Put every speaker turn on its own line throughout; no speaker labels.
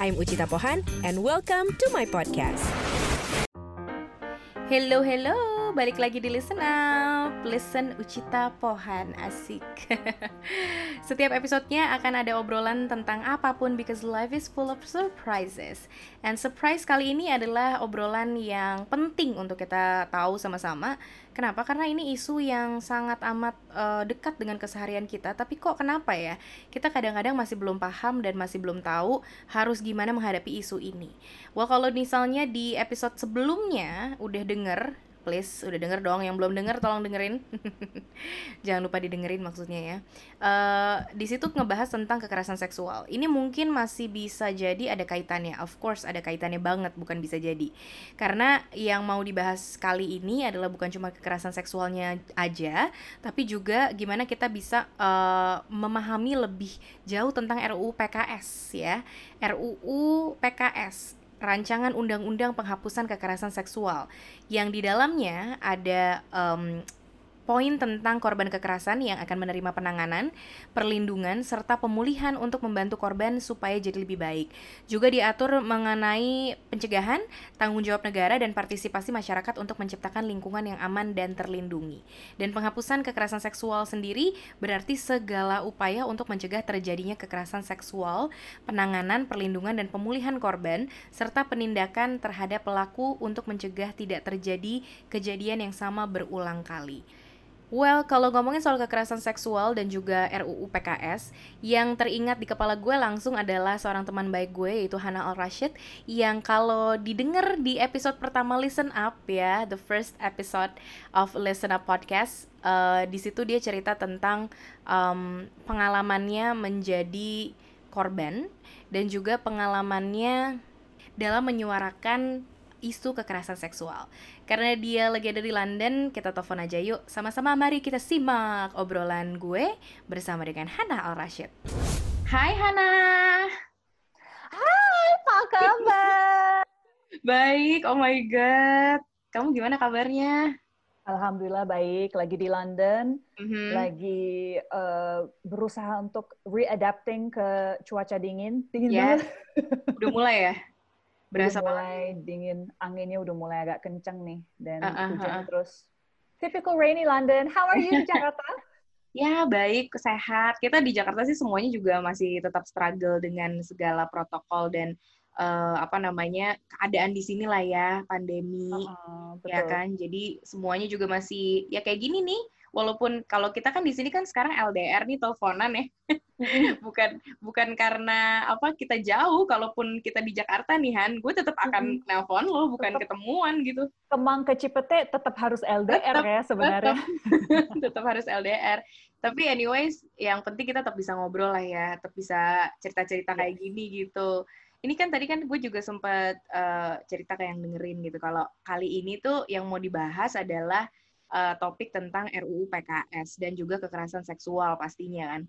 I'm Ucita Pohan and welcome to my podcast.
Hello, hello. Balik lagi di Listen Up. Listen Ucita Pohan. Asik. Setiap episodenya akan ada obrolan tentang apa pun because life is full of surprises. And surprise kali ini adalah obrolan yang penting untuk kita tahu sama-sama. Kenapa? Karena ini isu yang sangat amat uh, dekat dengan keseharian kita. Tapi kok kenapa ya? Kita kadang-kadang masih belum paham dan masih belum tahu harus gimana menghadapi isu ini. Well, kalau misalnya di episode sebelumnya udah denger please udah denger dong. Yang belum denger tolong dengerin. Jangan lupa didengerin maksudnya ya. Uh, di situ ngebahas tentang kekerasan seksual. Ini mungkin masih bisa jadi ada kaitannya. Of course ada kaitannya banget bukan bisa jadi. Karena yang mau dibahas kali ini adalah bukan cuma kekerasan seksualnya aja tapi juga gimana kita bisa uh, memahami lebih jauh tentang RUU PKS ya. RUU PKS rancangan undang-undang penghapusan kekerasan seksual. Yang di dalamnya ada um, poin tentang korban kekerasan yang akan menerima penanganan, perlindungan, serta pemulihan untuk membantu korban supaya jadi lebih baik. Juga diatur mengenai pencegahan, tanggung jawab negara, dan partisipasi masyarakat untuk menciptakan lingkungan yang aman dan terlindungi. Dan penghapusan kekerasan seksual sendiri berarti segala upaya untuk mencegah terjadinya kekerasan seksual, penanganan, perlindungan, dan pemulihan korban, serta penindakan terhadap pelaku untuk mencegah tidak terjadi kejadian yang sama berulang kali. Well, kalau ngomongin soal kekerasan seksual dan juga RUU PKS, yang teringat di kepala gue langsung adalah seorang teman baik gue yaitu Hana Al Rashid yang kalau didengar di episode pertama Listen Up ya, the first episode of Listen Up podcast, uh, di situ dia cerita tentang um, pengalamannya menjadi korban dan juga pengalamannya dalam menyuarakan isu kekerasan seksual. Karena dia lagi ada di London, kita telepon aja yuk. Sama-sama mari kita simak obrolan gue bersama dengan Hana Al-Rashid. Hai Hana.
Hai, apa kabar?
baik, oh my god. Kamu gimana kabarnya?
Alhamdulillah baik, lagi di London, mm-hmm. lagi uh, berusaha untuk readapting ke cuaca dingin, dingin
yes. banget. Udah mulai ya?
berasa udah mulai banget. dingin anginnya udah mulai agak kenceng nih dan uh, uh, hujan uh, terus. Typical rainy London. How are you di Jakarta?
Ya baik sehat. Kita di Jakarta sih semuanya juga masih tetap struggle dengan segala protokol dan uh, apa namanya keadaan di sini lah ya pandemi uh, uh, ya kan? Jadi semuanya juga masih ya kayak gini nih walaupun kalau kita kan di sini kan sekarang LDR nih teleponan ya. Bukan bukan karena apa kita jauh kalaupun kita di Jakarta nih Han gue tetap akan nelpon lo bukan tetep, ketemuan gitu.
Kemang ke Cipete tetap harus LDR tetep, ya sebenarnya.
tetap, tetap harus LDR tapi anyways yang penting kita tetap bisa ngobrol lah ya tetap bisa cerita-cerita kayak gini gitu ini kan tadi kan gue juga sempat uh, cerita kayak yang dengerin gitu kalau kali ini tuh yang mau dibahas adalah uh, topik tentang RUU PKS dan juga kekerasan seksual pastinya kan.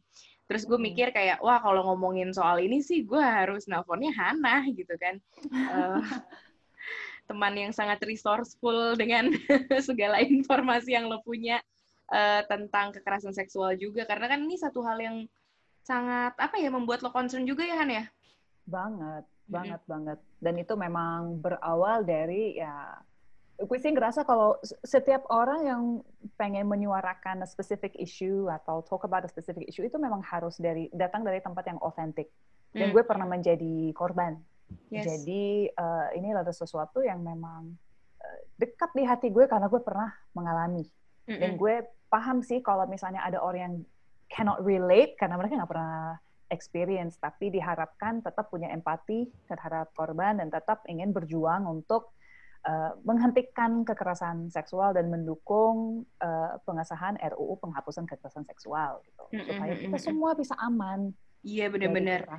Terus gue mikir kayak, wah kalau ngomongin soal ini sih gue harus nelponnya Hana gitu kan. Uh, teman yang sangat resourceful dengan segala informasi yang lo punya uh, tentang kekerasan seksual juga. Karena kan ini satu hal yang sangat apa ya membuat lo concern juga ya Han ya?
Banget, banget, mm -hmm. banget. Dan itu memang berawal dari ya gue sih ngerasa kalau setiap orang yang pengen menyuarakan a specific issue atau talk about a specific issue itu memang harus dari datang dari tempat yang otentik. Dan mm. gue pernah menjadi korban. Yes. Jadi uh, ini adalah sesuatu yang memang uh, dekat di hati gue karena gue pernah mengalami. Mm -mm. Dan gue paham sih kalau misalnya ada orang yang cannot relate karena mereka nggak pernah experience, tapi diharapkan tetap punya empati terhadap korban dan tetap ingin berjuang untuk uh, menghentikan kekerasan seksual dan mendukung uh, pengesahan RUU penghapusan kekerasan seksual gitu mm -hmm. supaya kita semua bisa aman.
Iya benar-benar.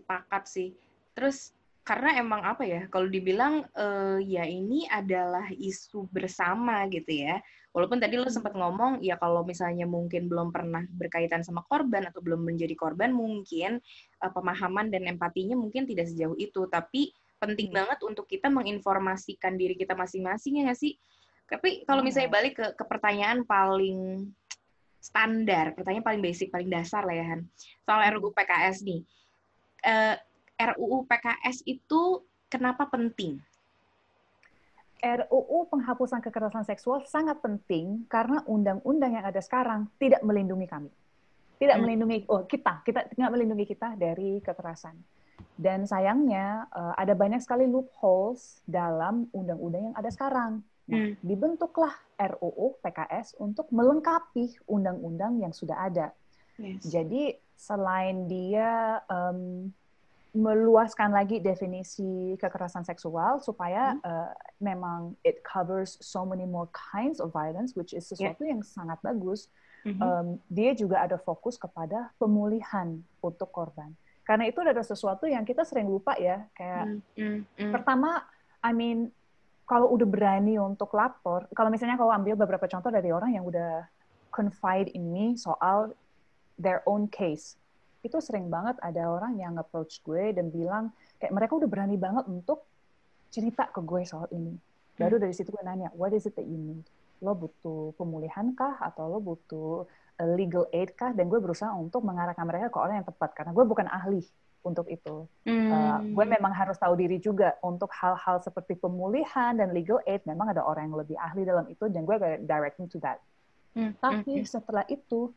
Sepakat sih. Terus karena emang apa ya kalau dibilang uh, ya ini adalah isu bersama gitu ya walaupun tadi lo sempat ngomong ya kalau misalnya mungkin belum pernah berkaitan sama korban atau belum menjadi korban mungkin uh, pemahaman dan empatinya mungkin tidak sejauh itu tapi penting hmm. banget untuk kita menginformasikan diri kita masing-masing ya nggak sih? Tapi kalau misalnya balik ke, ke pertanyaan paling standar, pertanyaan paling basic, paling dasar lah ya Han, soal RUU PKS nih. Uh, RUU PKS itu kenapa penting?
RUU penghapusan kekerasan seksual sangat penting karena undang-undang yang ada sekarang tidak melindungi kami. Tidak hmm. melindungi oh kita, kita tidak melindungi kita dari kekerasan. Dan sayangnya uh, ada banyak sekali loopholes dalam undang-undang yang ada sekarang. Nah, hmm. dibentuklah RUU PKS untuk melengkapi undang-undang yang sudah ada. Yes. Jadi selain dia um, meluaskan lagi definisi kekerasan seksual supaya hmm. uh, memang it covers so many more kinds of violence, which is sesuatu yeah. yang sangat bagus. Mm-hmm. Um, dia juga ada fokus kepada pemulihan untuk korban. Karena itu ada sesuatu yang kita sering lupa ya, kayak mm-hmm. pertama, I mean, kalau udah berani untuk lapor, kalau misalnya kalau ambil beberapa contoh dari orang yang udah confide in me soal their own case, itu sering banget ada orang yang approach gue dan bilang kayak mereka udah berani banget untuk cerita ke gue soal ini. Baru hmm. dari situ gue nanya, what is it that you need? Lo butuh pemulihan kah atau lo butuh uh, legal aid kah? Dan gue berusaha untuk mengarahkan mereka ke orang yang tepat karena gue bukan ahli untuk itu. Hmm. Uh, gue memang harus tahu diri juga untuk hal-hal seperti pemulihan dan legal aid. Memang ada orang yang lebih ahli dalam itu dan gue directing to that. Hmm. Tapi hmm. setelah itu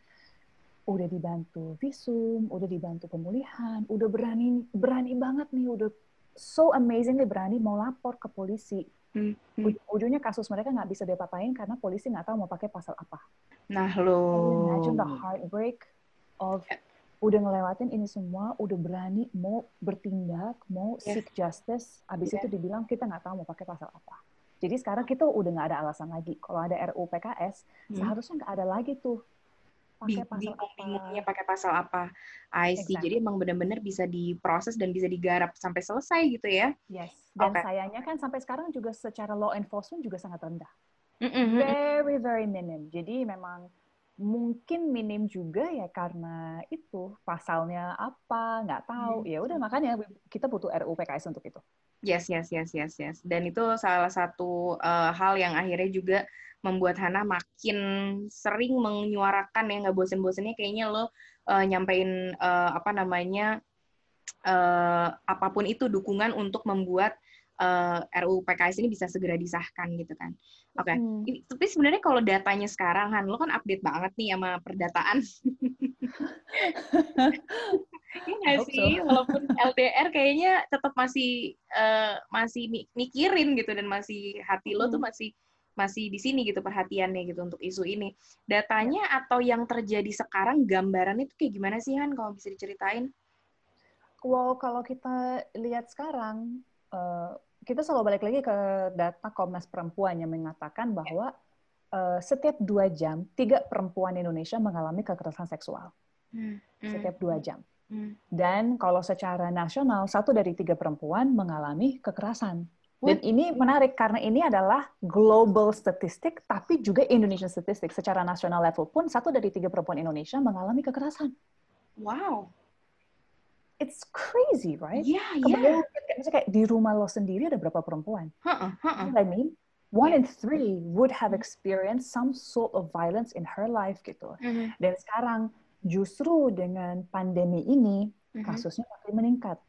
udah dibantu visum, udah dibantu pemulihan, udah berani berani banget nih, udah so amazingly berani mau lapor ke polisi. Hmm. hmm. Ujungnya kasus mereka nggak bisa diapa-apain karena polisi nggak tahu mau pakai pasal apa.
Nah lo.
Imagine the heartbreak of ya. udah ngelewatin ini semua, udah berani mau bertindak, mau yeah. seek justice, abis yeah. itu dibilang kita nggak tahu mau pakai pasal apa. Jadi sekarang kita udah nggak ada alasan lagi. Kalau ada RUU PKS, hmm. seharusnya nggak ada lagi tuh pakai pasal
bingungnya pakai pasal apa. I see. Exactly. Jadi emang benar-benar bisa diproses dan bisa digarap sampai selesai gitu ya.
Yes. Dan okay. sayangnya kan sampai sekarang juga secara law enforcement juga sangat rendah. Mm-hmm. Very very minim. Jadi memang mungkin minim juga ya karena itu pasalnya apa nggak tahu. Hmm. Ya udah makanya kita butuh RUU PKS untuk itu.
Yes, yes, yes, yes, yes. Dan itu salah satu uh, hal yang akhirnya juga membuat Hana makin sering menyuarakan ya nggak bosen-bosennya kayaknya lo uh, nyampein uh, apa namanya uh, apa pun itu dukungan untuk membuat uh, RUU PKS ini bisa segera disahkan gitu kan. Oke. Okay. Hmm. Tapi sebenarnya kalau datanya sekarang Han, lo kan update banget nih sama perdataan. Iya nggak sih, so. walaupun LDR kayaknya tetap masih uh, masih mikirin gitu dan masih hati lo hmm. tuh masih masih di sini gitu perhatiannya gitu untuk isu ini. Datanya ya. atau yang terjadi sekarang gambaran itu kayak gimana sih Han kalau bisa diceritain?
Wow, kalau kita lihat sekarang uh, kita selalu balik lagi ke data Komnas Perempuan yang mengatakan bahwa uh, setiap dua jam tiga perempuan Indonesia mengalami kekerasan seksual. Hmm. hmm. Setiap dua jam. Hmm. Dan kalau secara nasional satu dari tiga perempuan mengalami kekerasan dan ini menarik karena ini adalah global statistik, tapi juga Indonesian statistik. Secara nasional level pun, satu dari tiga perempuan Indonesia mengalami kekerasan.
Wow.
It's crazy, right?
Yeah, yeah.
Misalnya kayak di rumah lo sendiri ada berapa perempuan? Uh-uh, uh-uh. You know I mean? One in three would have experienced some sort of violence in her life gitu. Uh-huh. Dan sekarang justru dengan pandemi ini, uh-huh. kasusnya makin meningkat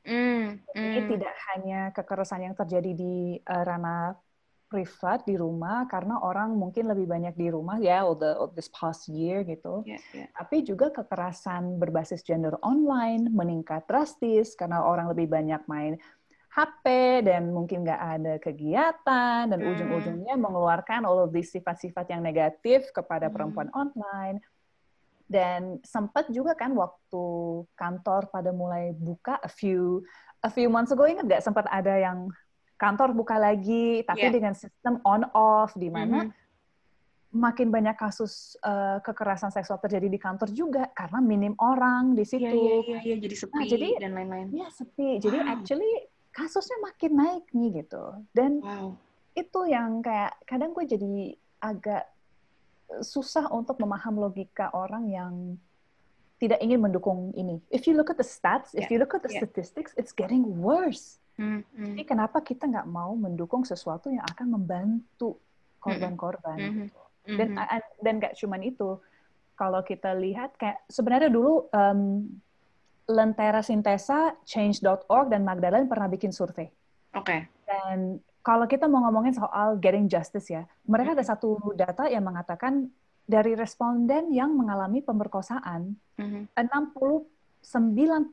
Mm, Ini mm. tidak hanya kekerasan yang terjadi di uh, ranah privat di rumah karena orang mungkin lebih banyak di rumah ya all the all this past year gitu. Yeah, yeah. Tapi juga kekerasan berbasis gender online meningkat drastis karena orang lebih banyak main HP dan mungkin nggak ada kegiatan dan mm. ujung-ujungnya mengeluarkan all of these sifat-sifat yang negatif kepada mm. perempuan online dan sempat juga kan waktu kantor pada mulai buka a few a few months ago ingat nggak sempat ada yang kantor buka lagi tapi yeah. dengan sistem on off di mana mm -hmm. makin banyak kasus uh, kekerasan seksual terjadi di kantor juga karena minim orang di situ. Iya
yeah, yeah, yeah, yeah. jadi sepi nah, jadi, dan lain-lain.
Iya sepi. Jadi wow. actually kasusnya makin naik nih gitu. Dan wow. itu yang kayak kadang gue jadi agak susah untuk memaham logika orang yang tidak ingin mendukung ini. If you look at the stats, yeah. if you look at the yeah. statistics, it's getting worse. Mm -hmm. Jadi kenapa kita nggak mau mendukung sesuatu yang akan membantu korban-korban? Mm -hmm. Dan mm -hmm. dan nggak cuma itu. Kalau kita lihat kayak sebenarnya dulu um, Lentera Sintesa, Change.org, dan Magdalene pernah bikin survei.
Oke. Okay.
Dan kalau kita mau ngomongin soal getting justice ya, mereka ada satu data yang mengatakan dari responden yang mengalami pemerkosaan, mm-hmm. 69%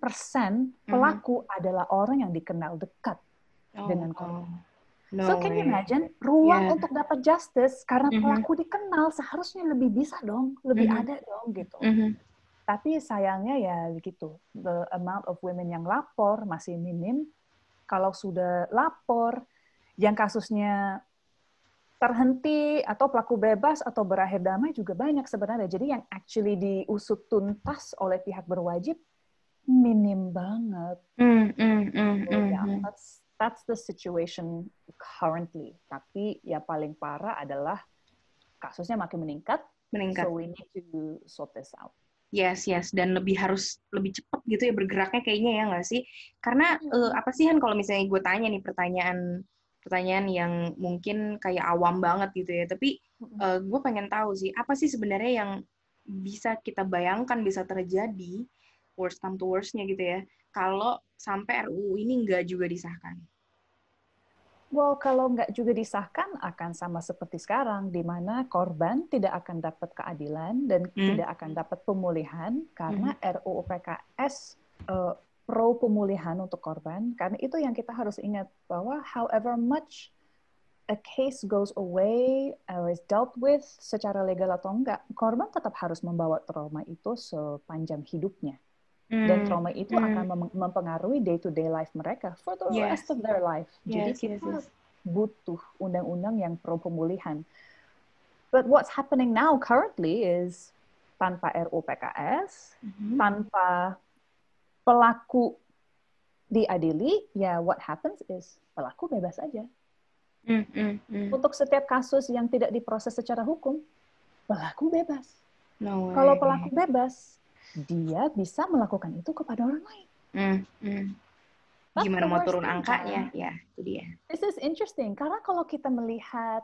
pelaku mm-hmm. adalah orang yang dikenal dekat oh, dengan korban. Oh. No so can you imagine ruang yeah. untuk dapat justice karena mm-hmm. pelaku dikenal seharusnya lebih bisa dong, lebih mm-hmm. ada dong gitu. Mm-hmm. Tapi sayangnya ya begitu, the amount of women yang lapor masih minim. Kalau sudah lapor, yang kasusnya terhenti atau pelaku bebas atau berakhir damai juga banyak sebenarnya. Jadi yang actually diusut tuntas oleh pihak berwajib minim banget. Mm, mm, mm, so, mm, yeah, mm. that's that's the situation currently. Tapi ya paling parah adalah kasusnya makin meningkat.
Meningkat.
So we need to sort this out.
Yes, yes, dan lebih harus lebih cepat gitu ya bergeraknya kayaknya ya nggak sih? Karena hmm. uh, apa sih kan kalau misalnya gue tanya nih pertanyaan pertanyaan yang mungkin kayak awam banget gitu ya, tapi uh, gue pengen tahu sih apa sih sebenarnya yang bisa kita bayangkan bisa terjadi worst come to worstnya gitu ya kalau sampai RUU ini nggak juga disahkan.
Well, kalau nggak juga disahkan akan sama seperti sekarang, di mana korban tidak akan dapat keadilan dan hmm. tidak akan dapat pemulihan karena hmm. RUU PKS uh, pro pemulihan untuk korban. Karena itu yang kita harus ingat bahwa however much a case goes away or is dealt with secara legal atau enggak, korban tetap harus membawa trauma itu sepanjang hidupnya. Dan hmm. trauma itu mm. akan mempengaruhi day-to-day life mereka for the yes. rest of their life. Yes, Jadi kita yes, yes. butuh undang-undang yang pro pemulihan. But what's happening now currently is tanpa RUU PKS, mm-hmm. tanpa pelaku diadili, ya what happens is pelaku bebas aja. Mm, mm, mm. Untuk setiap kasus yang tidak diproses secara hukum, pelaku bebas. No Kalau pelaku bebas, dia bisa melakukan itu kepada orang lain. Mm, mm.
Gimana mau turun angkanya? Ya, itu dia.
This is interesting karena kalau kita melihat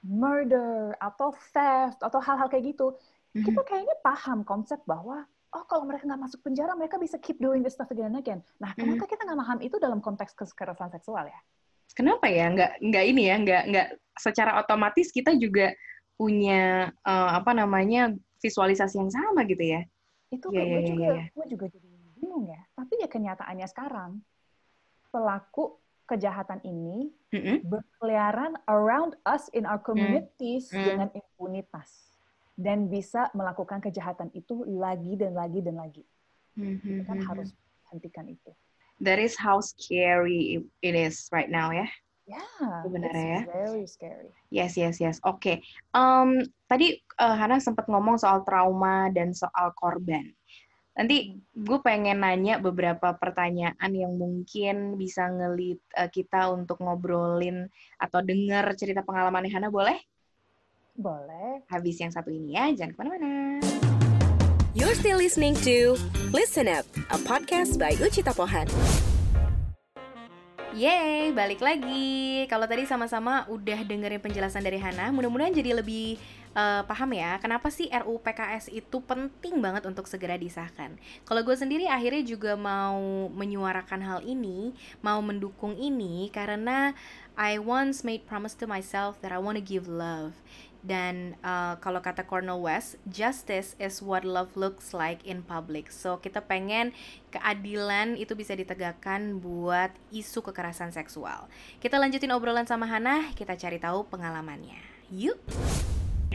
murder atau theft atau hal-hal kayak gitu, mm-hmm. kita kayaknya paham konsep bahwa oh kalau mereka nggak masuk penjara mereka bisa keep doing this stuff again and again. Nah, kenapa mm-hmm. kita nggak paham itu dalam konteks kekerasan seksual ya?
Kenapa ya? Nggak nggak ini ya? Nggak nggak secara otomatis kita juga punya uh, apa namanya visualisasi yang sama gitu ya?
Itu yeah, gue yeah, juga, yeah, yeah. gue juga jadi bingung ya. Tapi ya kenyataannya sekarang, pelaku kejahatan ini mm-hmm. berkeliaran around us in our communities mm-hmm. dengan impunitas dan bisa melakukan kejahatan itu lagi dan lagi dan lagi. Mm-hmm. Kita kan harus hentikan itu.
That is how scary it is right now ya.
Yeah, sebenarnya ya. Very scary.
Yes, yes, yes. Oke. Okay. Um, tadi uh, Hana sempat ngomong soal trauma dan soal korban. Nanti gue pengen nanya beberapa pertanyaan yang mungkin bisa ngelit uh, kita untuk ngobrolin atau dengar cerita pengalaman Hana, boleh?
Boleh.
Habis yang satu ini ya, jangan ke mana-mana.
You're still listening to Listen Up, a podcast by Uchita Pohan.
Yeay, balik lagi. Kalau tadi sama-sama udah dengerin penjelasan dari Hana, mudah-mudahan jadi lebih uh, paham ya, kenapa sih RUU PKS itu penting banget untuk segera disahkan. Kalau gue sendiri akhirnya juga mau menyuarakan hal ini, mau mendukung ini karena I once made promise to myself that I want to give love. Dan uh, kalau kata Cornel West, justice is what love looks like in public. So kita pengen keadilan itu bisa ditegakkan buat isu kekerasan seksual. Kita lanjutin obrolan sama Hana, kita cari tahu pengalamannya. Yuk.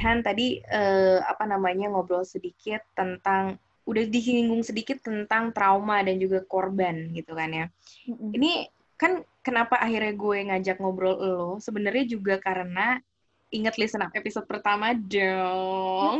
Han tadi uh, apa namanya ngobrol sedikit tentang udah disinggung sedikit tentang trauma dan juga korban gitu kan ya. Mm-hmm. Ini kan kenapa akhirnya gue ngajak ngobrol lo sebenarnya juga karena inget listen up episode pertama dong.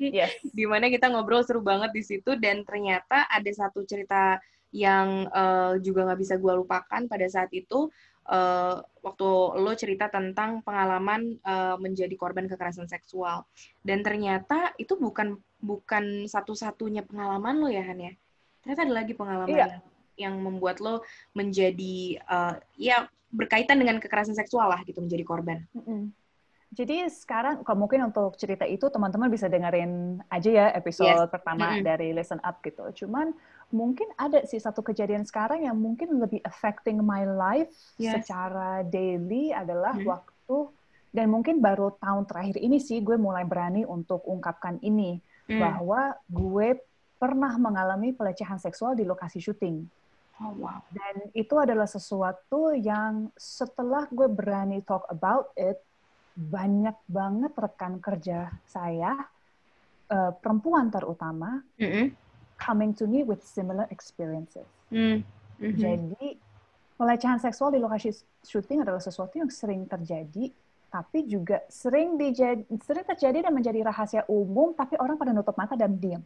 Yes.
Di mana kita ngobrol seru banget di situ dan ternyata ada satu cerita yang uh, juga nggak bisa gue lupakan pada saat itu uh, waktu lo cerita tentang pengalaman uh, menjadi korban kekerasan seksual dan ternyata itu bukan bukan satu-satunya pengalaman lo ya Han ya. Ternyata ada lagi pengalaman iya. yang, yang membuat lo menjadi uh, ya berkaitan dengan kekerasan seksual lah gitu menjadi korban. Mm -hmm.
Jadi sekarang kalau mungkin untuk cerita itu teman-teman bisa dengerin aja ya episode yes. pertama mm -hmm. dari Listen Up gitu. Cuman mungkin ada sih satu kejadian sekarang yang mungkin lebih affecting my life
Yes.
secara daily adalah
Hmm.
waktu dan mungkin baru tahun terakhir ini sih gue mulai berani untuk ungkapkan ini
Hmm.
bahwa gue pernah mengalami pelecehan seksual di lokasi syuting
Oh wow.
dan itu adalah sesuatu yang setelah gue berani talk about it banyak banget rekan kerja saya eh, perempuan terutama
Mm-mm.
coming to me with similar experiences.
Mm. Mhm.
Jadi pelecehan seksual di lokasi syuting adalah sesuatu yang sering terjadi, tapi juga sering dijadi, sering terjadi dan menjadi rahasia umum, tapi orang pada nutup mata dan diam.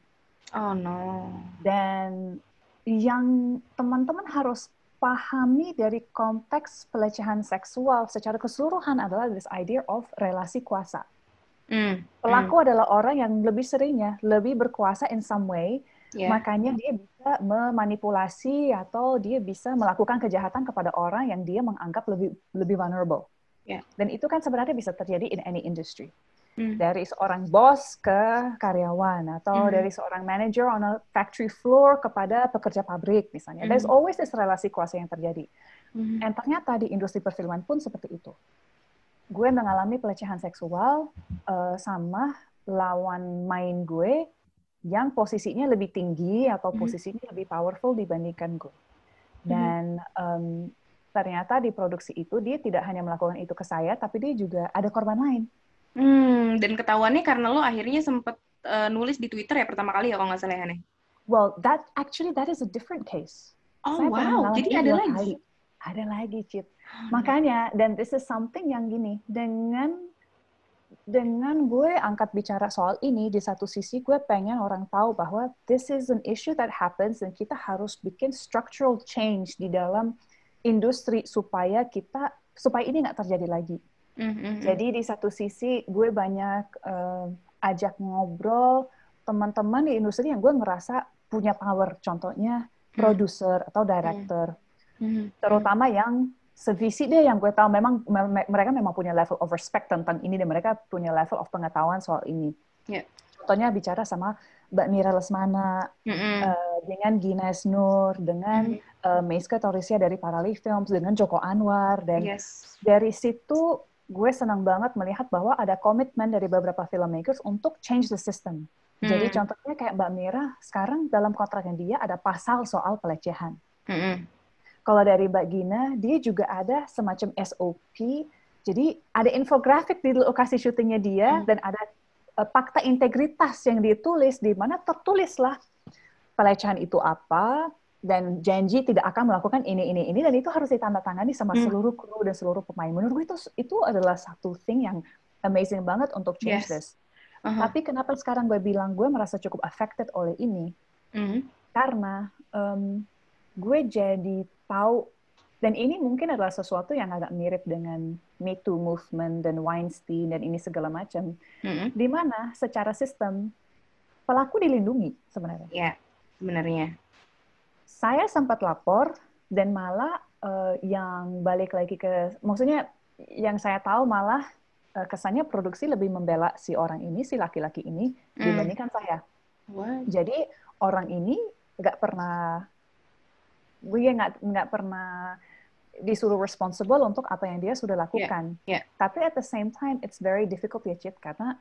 Oh no.
Dan yang teman-teman harus pahami dari konteks pelecehan seksual secara keseluruhan adalah this idea of relasi kuasa.
Mm.
Pelaku adalah orang yang lebih seringnya lebih berkuasa in some way,
Yeah.
makanya dia bisa memanipulasi atau dia bisa melakukan kejahatan kepada orang yang dia menganggap lebih lebih vulnerable.
Yeah.
Dan itu kan sebenarnya bisa terjadi in any industry.
Mm.
Dari seorang bos ke karyawan atau
Mhm.
dari seorang manager on a factory floor kepada pekerja pabrik misalnya. There's
Mhm.
always this relasi kuasa yang terjadi.
Mhm.
Dan ternyata di industri perfilman pun seperti itu. Gue mengalami pelecehan seksual eh, sama lawan main gue yang posisinya lebih tinggi atau
Mhm.
posisinya lebih powerful dibandingkan gue. Dan em, ternyata di produksi itu dia tidak hanya melakukan itu ke saya, tapi dia juga ada korban lain.
Hmm, dan ketahuannya karena lo akhirnya sempet eh, nulis di Twitter ya pertama kali ya kalau nggak salah ya, Neh?
Well, that actually that is a different case.
Oh
Saya
wow, jadi ada lagi.
kali. Ada lagi, Cip. Makanya, dan this is something yang gini, dengan dengan gue angkat bicara soal ini, di satu sisi gue pengen orang tahu bahwa this is an issue that happens dan kita harus bikin structural change di dalam industri supaya kita supaya ini nggak terjadi lagi.
Mm, mm, mm.
Jadi di satu sisi gue banyak eh, ajak ngobrol teman-teman di industri yang gue ngerasa punya power, contohnya produser atau director
Mhm.
terutama yang sevisi deh yang gue tahu memang me- me- mereka memang punya level of respect tentang ini dan mereka punya level of pengetahuan soal ini.
Ya.
Contohnya bicara sama Mbak Mira Lesmana,
Mm-mm.
eh, dengan Gines Nur, dengan
Mhm.
eh, Meiska Taurisia dari Parali Films, dengan Joko Anwar dan
Yes.
dari situ gue senang banget melihat bahwa ada komitmen dari beberapa filmmakers untuk change the system. Jadi
Hmm.
contohnya kayak Mbak Mira sekarang dalam kontraknya dia ada pasal soal pelecehan
Mm-mm.
kalau dari Mbak Gina, dia juga ada semacam SOP. Jadi ada infografik di lokasi syutingnya dia
Hmm.
dan ada eh, fakta integritas yang ditulis di mana tertulislah pelecehan itu apa dan janji tidak akan melakukan ini ini ini dan itu harus ditandatangani sama
Hmm.
seluruh kru dan seluruh pemain. Menurut gue itu itu adalah satu thing yang amazing banget untuk change
Yes.
this.
Aha.
Tapi kenapa sekarang gue bilang gue merasa cukup affected oleh ini?
Mhm.
karena em, gue jadi tahu dan ini mungkin adalah sesuatu yang agak mirip dengan Me Too movement dan Weinstein dan ini segala macam
Mm-mm.
di mana secara sistem pelaku dilindungi sebenarnya.
Ya, sebenarnya.
Saya sempat lapor dan malah eh, yang balik lagi ke maksudnya yang saya tahu malah eh, kesannya produksi lebih membela si orang ini si laki-laki ini
Hmm.
dibandingkan saya.
What?
Jadi orang ini nggak pernah, gue nggak nggak pernah disuruh responsible untuk apa yang dia sudah lakukan.
yeah.
Tapi at the same time, it's very difficult ya, Cid, karena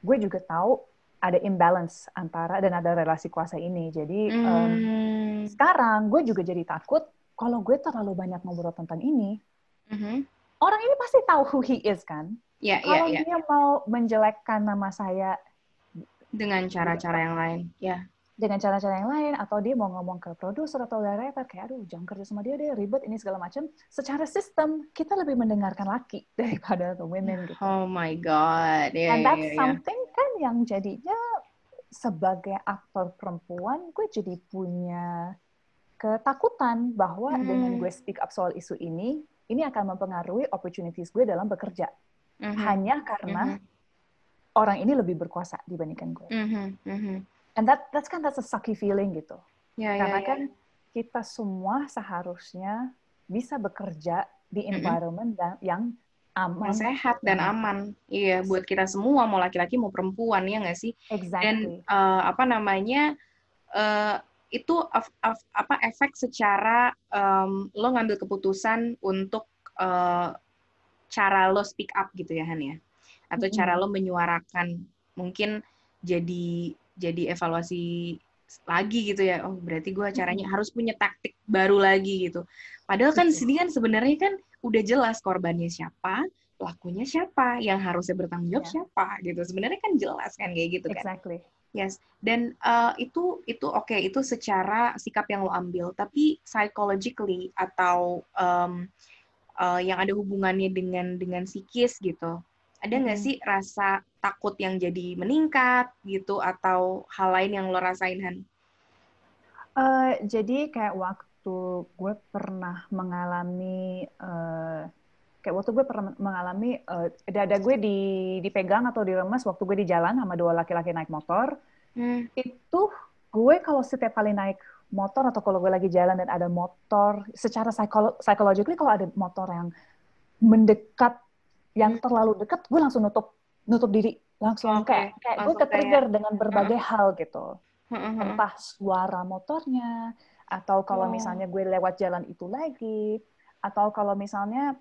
gue juga tahu ada imbalance antara dan ada relasi kuasa ini. Jadi em,
Hmm.
sekarang gue juga jadi takut kalau gue terlalu banyak ngobrol tentang ini,
Mhm.
orang ini pasti tahu who he is kan.
Ya, ya,
Kalau
ya.
dia mau menjelekkan nama saya
Dengan cara-cara yang lain. Ya.
Dengan cara-cara yang lain atau dia mau ngomong ke produser atau director kayak aduh jangan kerja sama dia deh ribet ini segala macam secara sistem kita lebih mendengarkan laki daripada the women gitu
Oh my god. Ya,
and that's
ya, ya.
something kan yang jadinya sebagai aktor perempuan gue jadi punya ketakutan bahwa
Hmm.
dengan gue speak up soal isu ini ini akan mempengaruhi opportunities gue dalam bekerja
Mhm.
hanya karena
Mhm.
orang ini lebih berkuasa dibandingkan gue
Mhm. Mhm.
And that that's kan that's a sucky feeling gitu
Ya, ya,
Karena
ya.
kan kita semua seharusnya bisa bekerja di environment dan- yang aman.
yang sehat dan
yang-
aman. Iya, buat kita semua mau laki-laki mau perempuan ya nggak sih? Dan
Exactly.
eh, apa namanya? eh, itu of, of, apa efek secara um, lo ngambil keputusan untuk uh, cara lo speak up gitu ya Han ya atau mm -hmm. cara lo menyuarakan mungkin jadi jadi evaluasi lagi gitu ya. Oh berarti gue caranya harus punya taktik baru lagi gitu. Padahal kan sini kan sebenarnya kan udah jelas korbannya siapa pelakunya siapa yang harusnya bertanggung jawab yeah. siapa gitu. Sebenarnya kan jelas kan kayak gitu
kan. Exactly.
Yes. Dan uh, itu itu oke okay, itu secara sikap yang lo ambil. Tapi psychologically atau um, uh, yang ada hubungannya dengan dengan psikis gitu. Ada nggak hmm. sih rasa takut yang jadi meningkat gitu atau hal lain yang lo rasain Han?
Uh, jadi kayak waktu gue pernah mengalami uh, kayak waktu gue pernah mengalami uh, dada gue di dipegang atau diremes waktu gue di jalan sama dua laki-laki naik motor hmm. itu gue kalau setiap kali naik motor atau kalau gue lagi jalan dan ada motor secara psikolo psychologically kalau ada motor yang mendekat yang hmm. terlalu dekat gue langsung nutup nutup diri langsung okay. kayak kayak gue ke trigger kayak... dengan berbagai uh. hal gitu uh-huh. entah suara motornya atau kalau oh. misalnya gue lewat jalan itu lagi atau kalau misalnya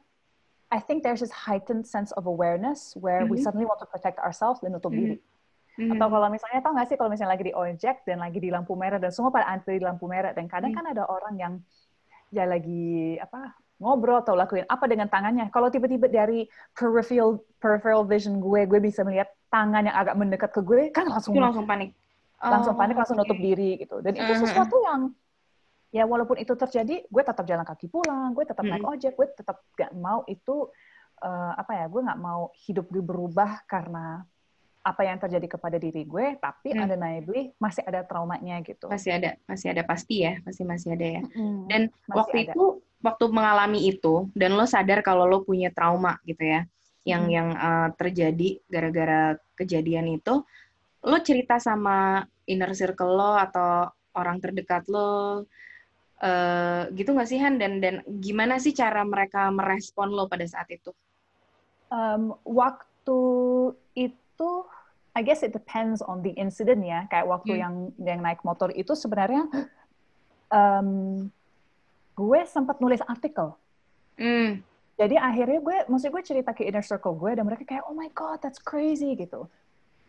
I think there's this heightened sense of awareness where mm-hmm. we suddenly want to protect ourselves dan nutup mm-hmm. diri mm-hmm. atau kalau misalnya tau gak sih kalau misalnya lagi di ojek dan lagi di lampu merah dan semua pada antri di lampu merah dan kadang mm-hmm. kan ada orang yang ya lagi apa ngobrol atau lakuin apa dengan tangannya. Kalau tiba-tiba dari peripheral peripheral vision gue, gue bisa melihat tangan yang agak mendekat ke gue, kan langsung
langsung panik.
Langsung panik, langsung okay. nutup diri gitu. Dan itu uh-huh. sesuatu yang ya walaupun itu terjadi, gue tetap jalan kaki pulang, gue tetap naik ojek, gue tetap gak mau itu uh, apa ya, gue gak mau hidup gue berubah karena apa yang terjadi kepada diri gue, tapi hmm. undeniably masih ada traumanya gitu.
Masih ada, masih ada pasti ya, pasti masih ada ya. Hmm. Dan masih waktu ada. itu, waktu mengalami itu, dan lo sadar kalau lo punya trauma gitu ya, yang hmm. yang uh, terjadi gara-gara kejadian itu, lo cerita sama inner circle lo atau orang terdekat lo, uh, gitu nggak sih Han? Dan dan gimana sih cara mereka merespon lo pada saat itu?
Um, waktu itu itu I guess it depends on the incident ya. Kayak waktu hmm. yang yang naik motor itu sebenarnya um, gue sempat nulis artikel. Hmm. Jadi akhirnya gue, maksud gue cerita ke inner circle gue dan mereka kayak oh my god that's crazy gitu.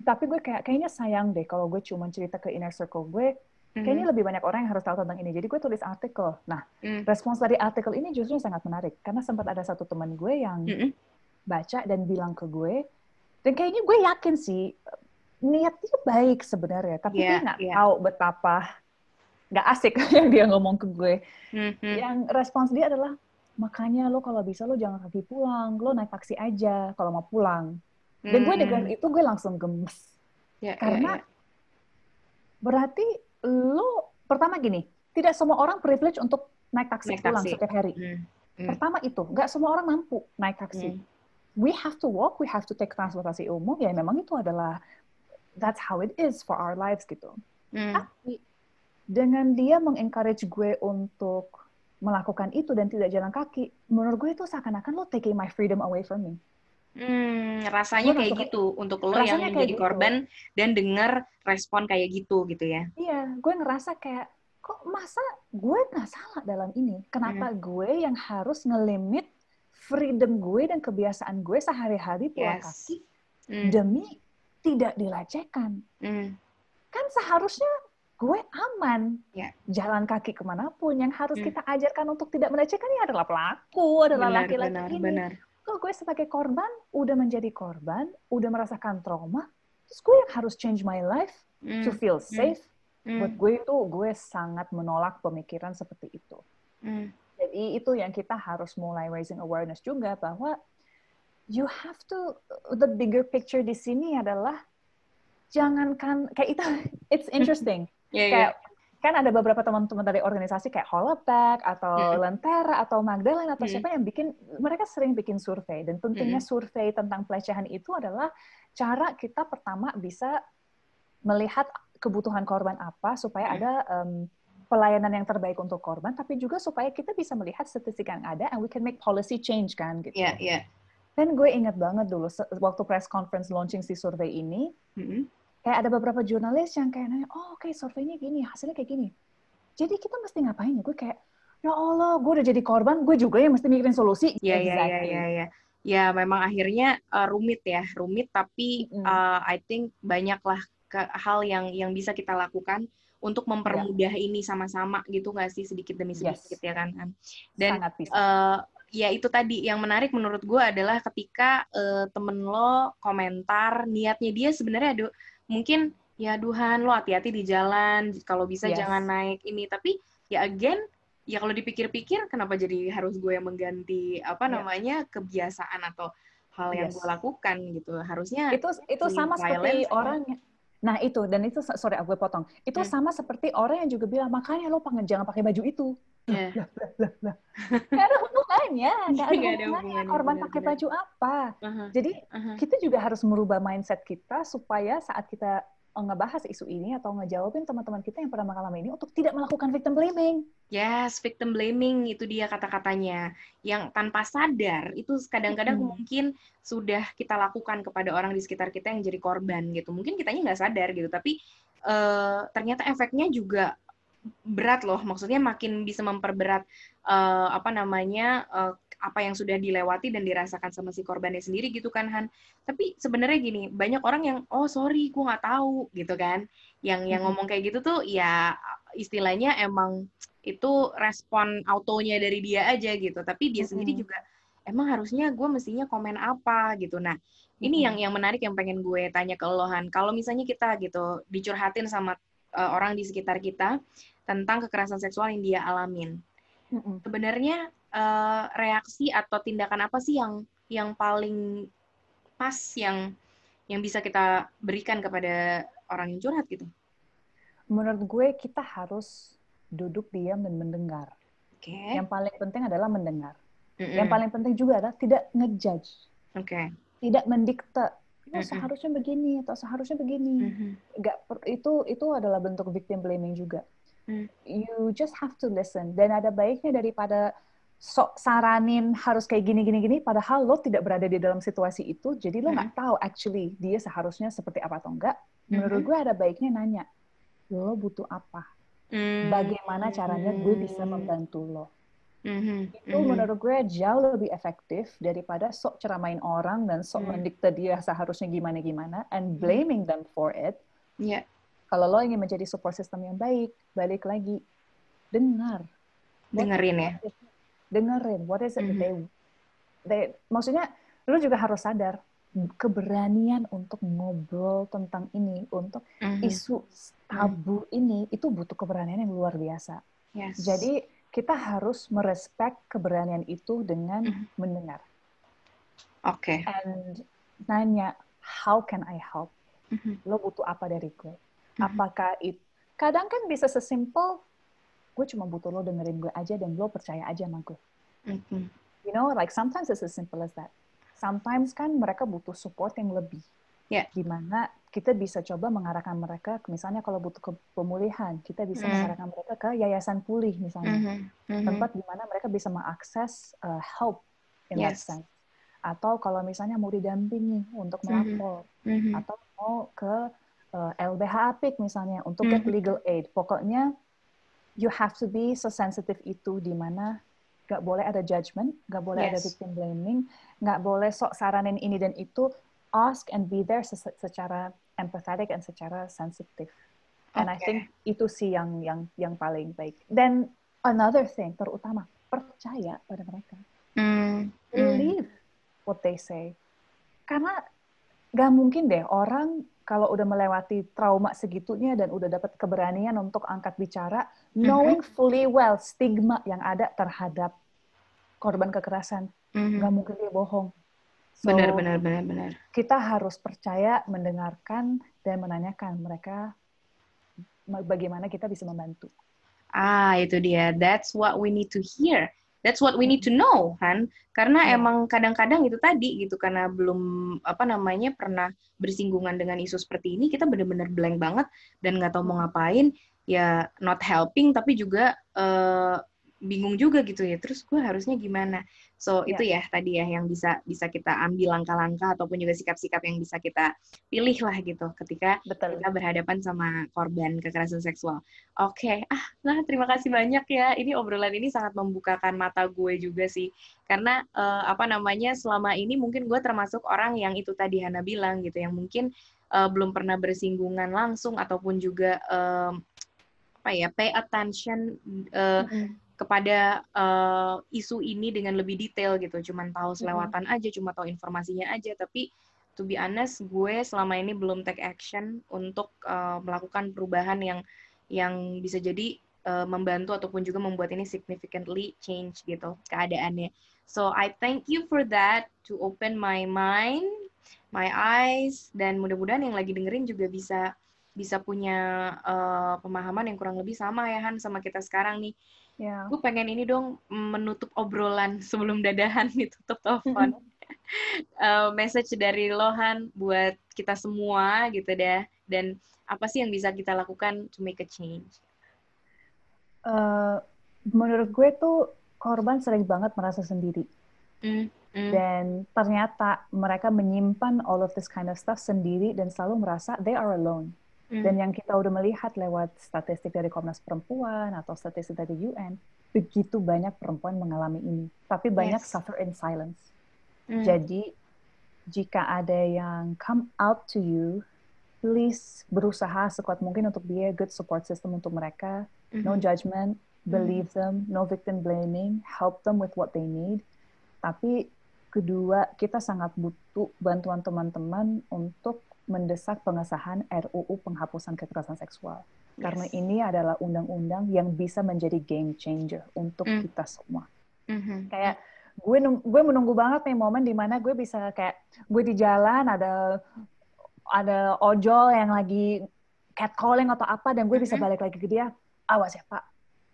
Tapi gue kayak kayaknya sayang deh kalau gue cuma cerita ke inner circle gue. Kayaknya hmm. lebih banyak orang yang harus tahu tentang ini. Jadi gue tulis artikel. Nah, hmm. respons dari artikel ini justru sangat menarik karena sempat ada satu teman gue yang hmm. baca dan bilang ke gue, dan kayaknya gue yakin sih niatnya baik sebenarnya, tapi yeah, dia nggak yeah. tahu betapa nggak asik yang dia ngomong ke gue. Mm-hmm. Yang respons dia adalah makanya lo kalau bisa lo jangan kaki pulang, lo naik taksi aja kalau mau pulang. Dan mm-hmm. gue dengar itu gue langsung gemes yeah, ya, karena yeah, yeah. berarti lo pertama gini, tidak semua orang privilege untuk naik taksi naik pulang taksi. setiap hari. Mm-hmm. Pertama itu, nggak semua orang mampu naik taksi. Mm we have to walk, we have to take transportasi umum, ya memang itu adalah that's how it is for our lives gitu. Mm. Tapi dengan dia mengencourage gue untuk melakukan itu dan tidak jalan kaki, menurut gue itu seakan-akan lo taking my freedom away from me.
Hmm, rasanya gue kayak gitu untuk lo yang menjadi gitu. korban dan dengar respon kayak gitu gitu ya.
Iya, gue ngerasa kayak kok masa gue nggak salah dalam ini? Kenapa hmm. gue yang harus ngelimit freedom gue dan kebiasaan gue sehari-hari pulang yes. kaki mm. demi tidak dilecehkan. Mm. Kan seharusnya gue aman yeah. jalan kaki ke mana pun. Yang harus mm. kita ajarkan untuk tidak melecehkan ini adalah pelaku, adalah laki-laki ini. Benar. Kalau gue sebagai korban udah menjadi korban, udah merasakan trauma, terus gue yang harus change my life mm. to feel mm. safe. Mm. Buat gue itu gue sangat menolak pemikiran seperti itu. Mm. Jadi itu yang kita harus mulai raising awareness juga bahwa you have to the bigger picture di sini adalah jangankan kayak itu it's interesting. yeah, kayak yeah. kan ada beberapa teman-teman dari organisasi kayak Holopack atau mm. Lentera atau Magdalena atau mm. siapa yang bikin mereka sering bikin survei dan pentingnya mm. survei tentang pelecehan itu adalah cara kita pertama bisa melihat kebutuhan korban apa supaya mm. ada um, pelayanan yang terbaik untuk korban, tapi juga supaya kita bisa melihat statistik yang ada and we can make policy change kan gitu.
Iya, yeah, iya. Yeah.
Dan gue ingat banget dulu waktu press conference launching si survei ini, mm -hmm. kayak ada beberapa jurnalis yang kayak nanya, oh oke okay, surveinya gini, hasilnya kayak gini. Jadi kita mesti ngapain ya? Gue kayak, ya Allah, gue udah jadi korban, gue juga yang mesti mikirin solusi.
Iya, iya, iya, iya. Ya. ya, memang akhirnya uh, rumit ya, rumit. Tapi mm. uh, I think banyaklah ke hal yang yang bisa kita lakukan untuk mempermudah yeah. ini sama-sama gitu nggak sih sedikit demi sedikit yes. ya kan dan uh, ya itu tadi yang menarik menurut gue adalah ketika uh, temen lo komentar niatnya dia sebenarnya ada mungkin ya Tuhan lo hati-hati di jalan kalau bisa yes. jangan naik ini tapi ya again ya kalau dipikir-pikir kenapa jadi harus gue yang mengganti apa yeah. namanya kebiasaan atau hal yang yes. gue lakukan gitu harusnya
itu itu sama seperti orang Nah itu dan itu sorry aku potong. Itu hmm. sama seperti orang yang juga bilang makanya lo jangan pakai baju itu. Yeah. Lah, lah, lah, lah. Gak ada hubungannya, gak ada hubungannya. hubungannya. Korban pakai baju apa? Uh -huh. Jadi uh -huh. kita juga harus merubah mindset kita supaya saat kita ngebahas isu ini atau ngejawabin teman-teman kita yang pernah mengalami ini untuk tidak melakukan victim blaming.
Yes, victim blaming itu dia kata-katanya. Yang tanpa sadar itu kadang-kadang hmm. mungkin sudah kita lakukan kepada orang di sekitar kita yang jadi korban gitu. Mungkin kitanya nggak sadar gitu, tapi uh, ternyata efeknya juga berat loh. Maksudnya makin bisa memperberat uh, apa namanya uh, apa yang sudah dilewati dan dirasakan sama si korbannya sendiri gitu kan Han. Tapi sebenarnya gini, banyak orang yang oh sorry, gue nggak tahu gitu kan. Yang yang ngomong kayak gitu tuh ya istilahnya emang itu respon autonya dari dia aja gitu. Tapi dia sendiri juga emang harusnya gue mestinya komen apa gitu. Nah ini yang yang menarik yang pengen gue tanya ke lo Han. Kalau misalnya kita gitu dicurhatin sama uh, orang di sekitar kita tentang kekerasan seksual yang dia alamin. Sebenarnya uh, reaksi atau tindakan apa sih yang yang paling pas yang yang bisa kita berikan kepada orang yang curhat gitu?
Menurut gue kita harus duduk diam dan mendengar. Okay. Yang paling penting adalah mendengar. Mm -hmm. Yang paling penting juga adalah tidak ngejudge. Oke. Okay. Tidak mendikte. Oh, seharusnya begini atau seharusnya begini. Mm -hmm. Gak itu itu adalah bentuk victim blaming juga. Mm. You just have to listen. Dan ada baiknya daripada sok saranin harus kayak gini gini gini padahal lo tidak berada di dalam situasi itu jadi lo nggak hmm. tahu actually dia seharusnya seperti apa atau enggak menurut hmm. gue ada baiknya nanya lo butuh apa hmm. bagaimana caranya gue bisa membantu lo hmm. itu hmm. menurut gue jauh lebih efektif daripada sok ceramain orang dan sok hmm. mendikte dia seharusnya gimana gimana and hmm. blaming them for it yeah. kalau lo ingin menjadi support system yang baik balik lagi dengar
dengerin ya
dengerin what is it mm -hmm. they, they maksudnya lu juga harus sadar keberanian untuk ngobrol tentang ini untuk mm -hmm. isu tabu mm -hmm. ini itu butuh keberanian yang luar biasa yes. jadi kita harus merespek keberanian itu dengan mm -hmm. mendengar
oke okay.
and nanya how can I help mm -hmm. lo butuh apa dari gue mm -hmm. apakah itu kadang kan bisa sesimpel gue cuma butuh lo dengerin gue aja dan lo percaya aja sama gue. Mm-hmm. You know, like sometimes it's as simple as that. Sometimes kan mereka butuh support yang lebih. Yeah. Di mana kita bisa coba mengarahkan mereka, misalnya kalau butuh ke pemulihan, kita bisa mm. mengarahkan mereka ke yayasan pulih misalnya, mm-hmm. Mm-hmm. tempat di mana mereka bisa mengakses uh, help in yes. that sense. Atau kalau misalnya mau didampingi untuk mm-hmm. melapor, mm-hmm. atau mau ke uh, LBH Apik misalnya untuk mm-hmm. get legal aid. Pokoknya you have to be so sensitive itu di mana nggak boleh ada judgment, nggak boleh yes. ada victim blaming, nggak boleh sok saranin ini dan itu, ask and be there secara empathetic and secara sensitif. And okay. I think itu sih yang yang yang paling baik. Dan another thing terutama percaya pada mereka, mm. believe mm. what they say, karena nggak mungkin deh orang kalau udah melewati trauma segitunya dan udah dapat keberanian untuk angkat bicara, mm-hmm. knowing fully well stigma yang ada terhadap korban kekerasan, mm-hmm. nggak mungkin dia bohong.
So, benar, benar, benar, benar.
Kita harus percaya, mendengarkan dan menanyakan mereka bagaimana kita bisa membantu.
Ah, itu dia. That's what we need to hear That's what we need to know kan, karena yeah. emang kadang-kadang itu tadi gitu karena belum apa namanya pernah bersinggungan dengan isu seperti ini kita benar-benar blank banget dan nggak tahu mau ngapain. Ya not helping tapi juga uh, bingung juga gitu ya. Terus gue harusnya gimana so yeah. itu ya tadi ya yang bisa bisa kita ambil langkah-langkah ataupun juga sikap-sikap yang bisa kita pilih lah gitu ketika Betul. kita berhadapan sama korban kekerasan seksual oke okay. ah nah terima kasih banyak ya ini obrolan ini sangat membukakan mata gue juga sih karena uh, apa namanya selama ini mungkin gue termasuk orang yang itu tadi Hana bilang gitu yang mungkin uh, belum pernah bersinggungan langsung ataupun juga um, apa ya pay attention uh, mm -hmm kepada uh, isu ini dengan lebih detail gitu. Cuman tahu selewatan aja, cuma tahu informasinya aja. Tapi to be honest, gue selama ini belum take action untuk uh, melakukan perubahan yang yang bisa jadi uh, membantu ataupun juga membuat ini significantly change gitu keadaannya. So I thank you for that to open my mind, my eyes, dan mudah-mudahan yang lagi dengerin juga bisa bisa punya uh, pemahaman yang kurang lebih sama ya Han sama kita sekarang nih Yeah. Gue pengen ini dong menutup obrolan sebelum dadahan ditutup telepon. uh, message dari Lohan buat kita semua gitu deh. Dan apa sih yang bisa kita lakukan to make a change?
Uh, menurut gue tuh korban sering banget merasa sendiri. Mm, mm. Dan ternyata mereka menyimpan all of this kind of stuff sendiri dan selalu merasa they are alone. Hmm. Dan yang kita udah melihat lewat statistik dari Komnas Perempuan atau statistik dari UN, begitu banyak perempuan mengalami ini. Tapi banyak yes. suffer in silence. Mm. Jadi, jika ada yang come out to you, please berusaha sekuat mungkin untuk be a good support system untuk mereka. Mm-hmm. No judgment, believe mm-hmm. them, no victim blaming, help them with what they need. Tapi kedua, kita sangat butuh bantuan teman-teman untuk mendesak pengesahan RUU penghapusan kekerasan seksual. Yes. Karena ini adalah undang-undang yang bisa menjadi game changer untuk mm. kita semua. Mm-hmm. Kayak gue gue menunggu banget nih momen di mana gue bisa kayak gue di jalan ada ada ojol yang lagi catcalling atau apa dan gue mm-hmm. bisa balik lagi ke dia awas ya pak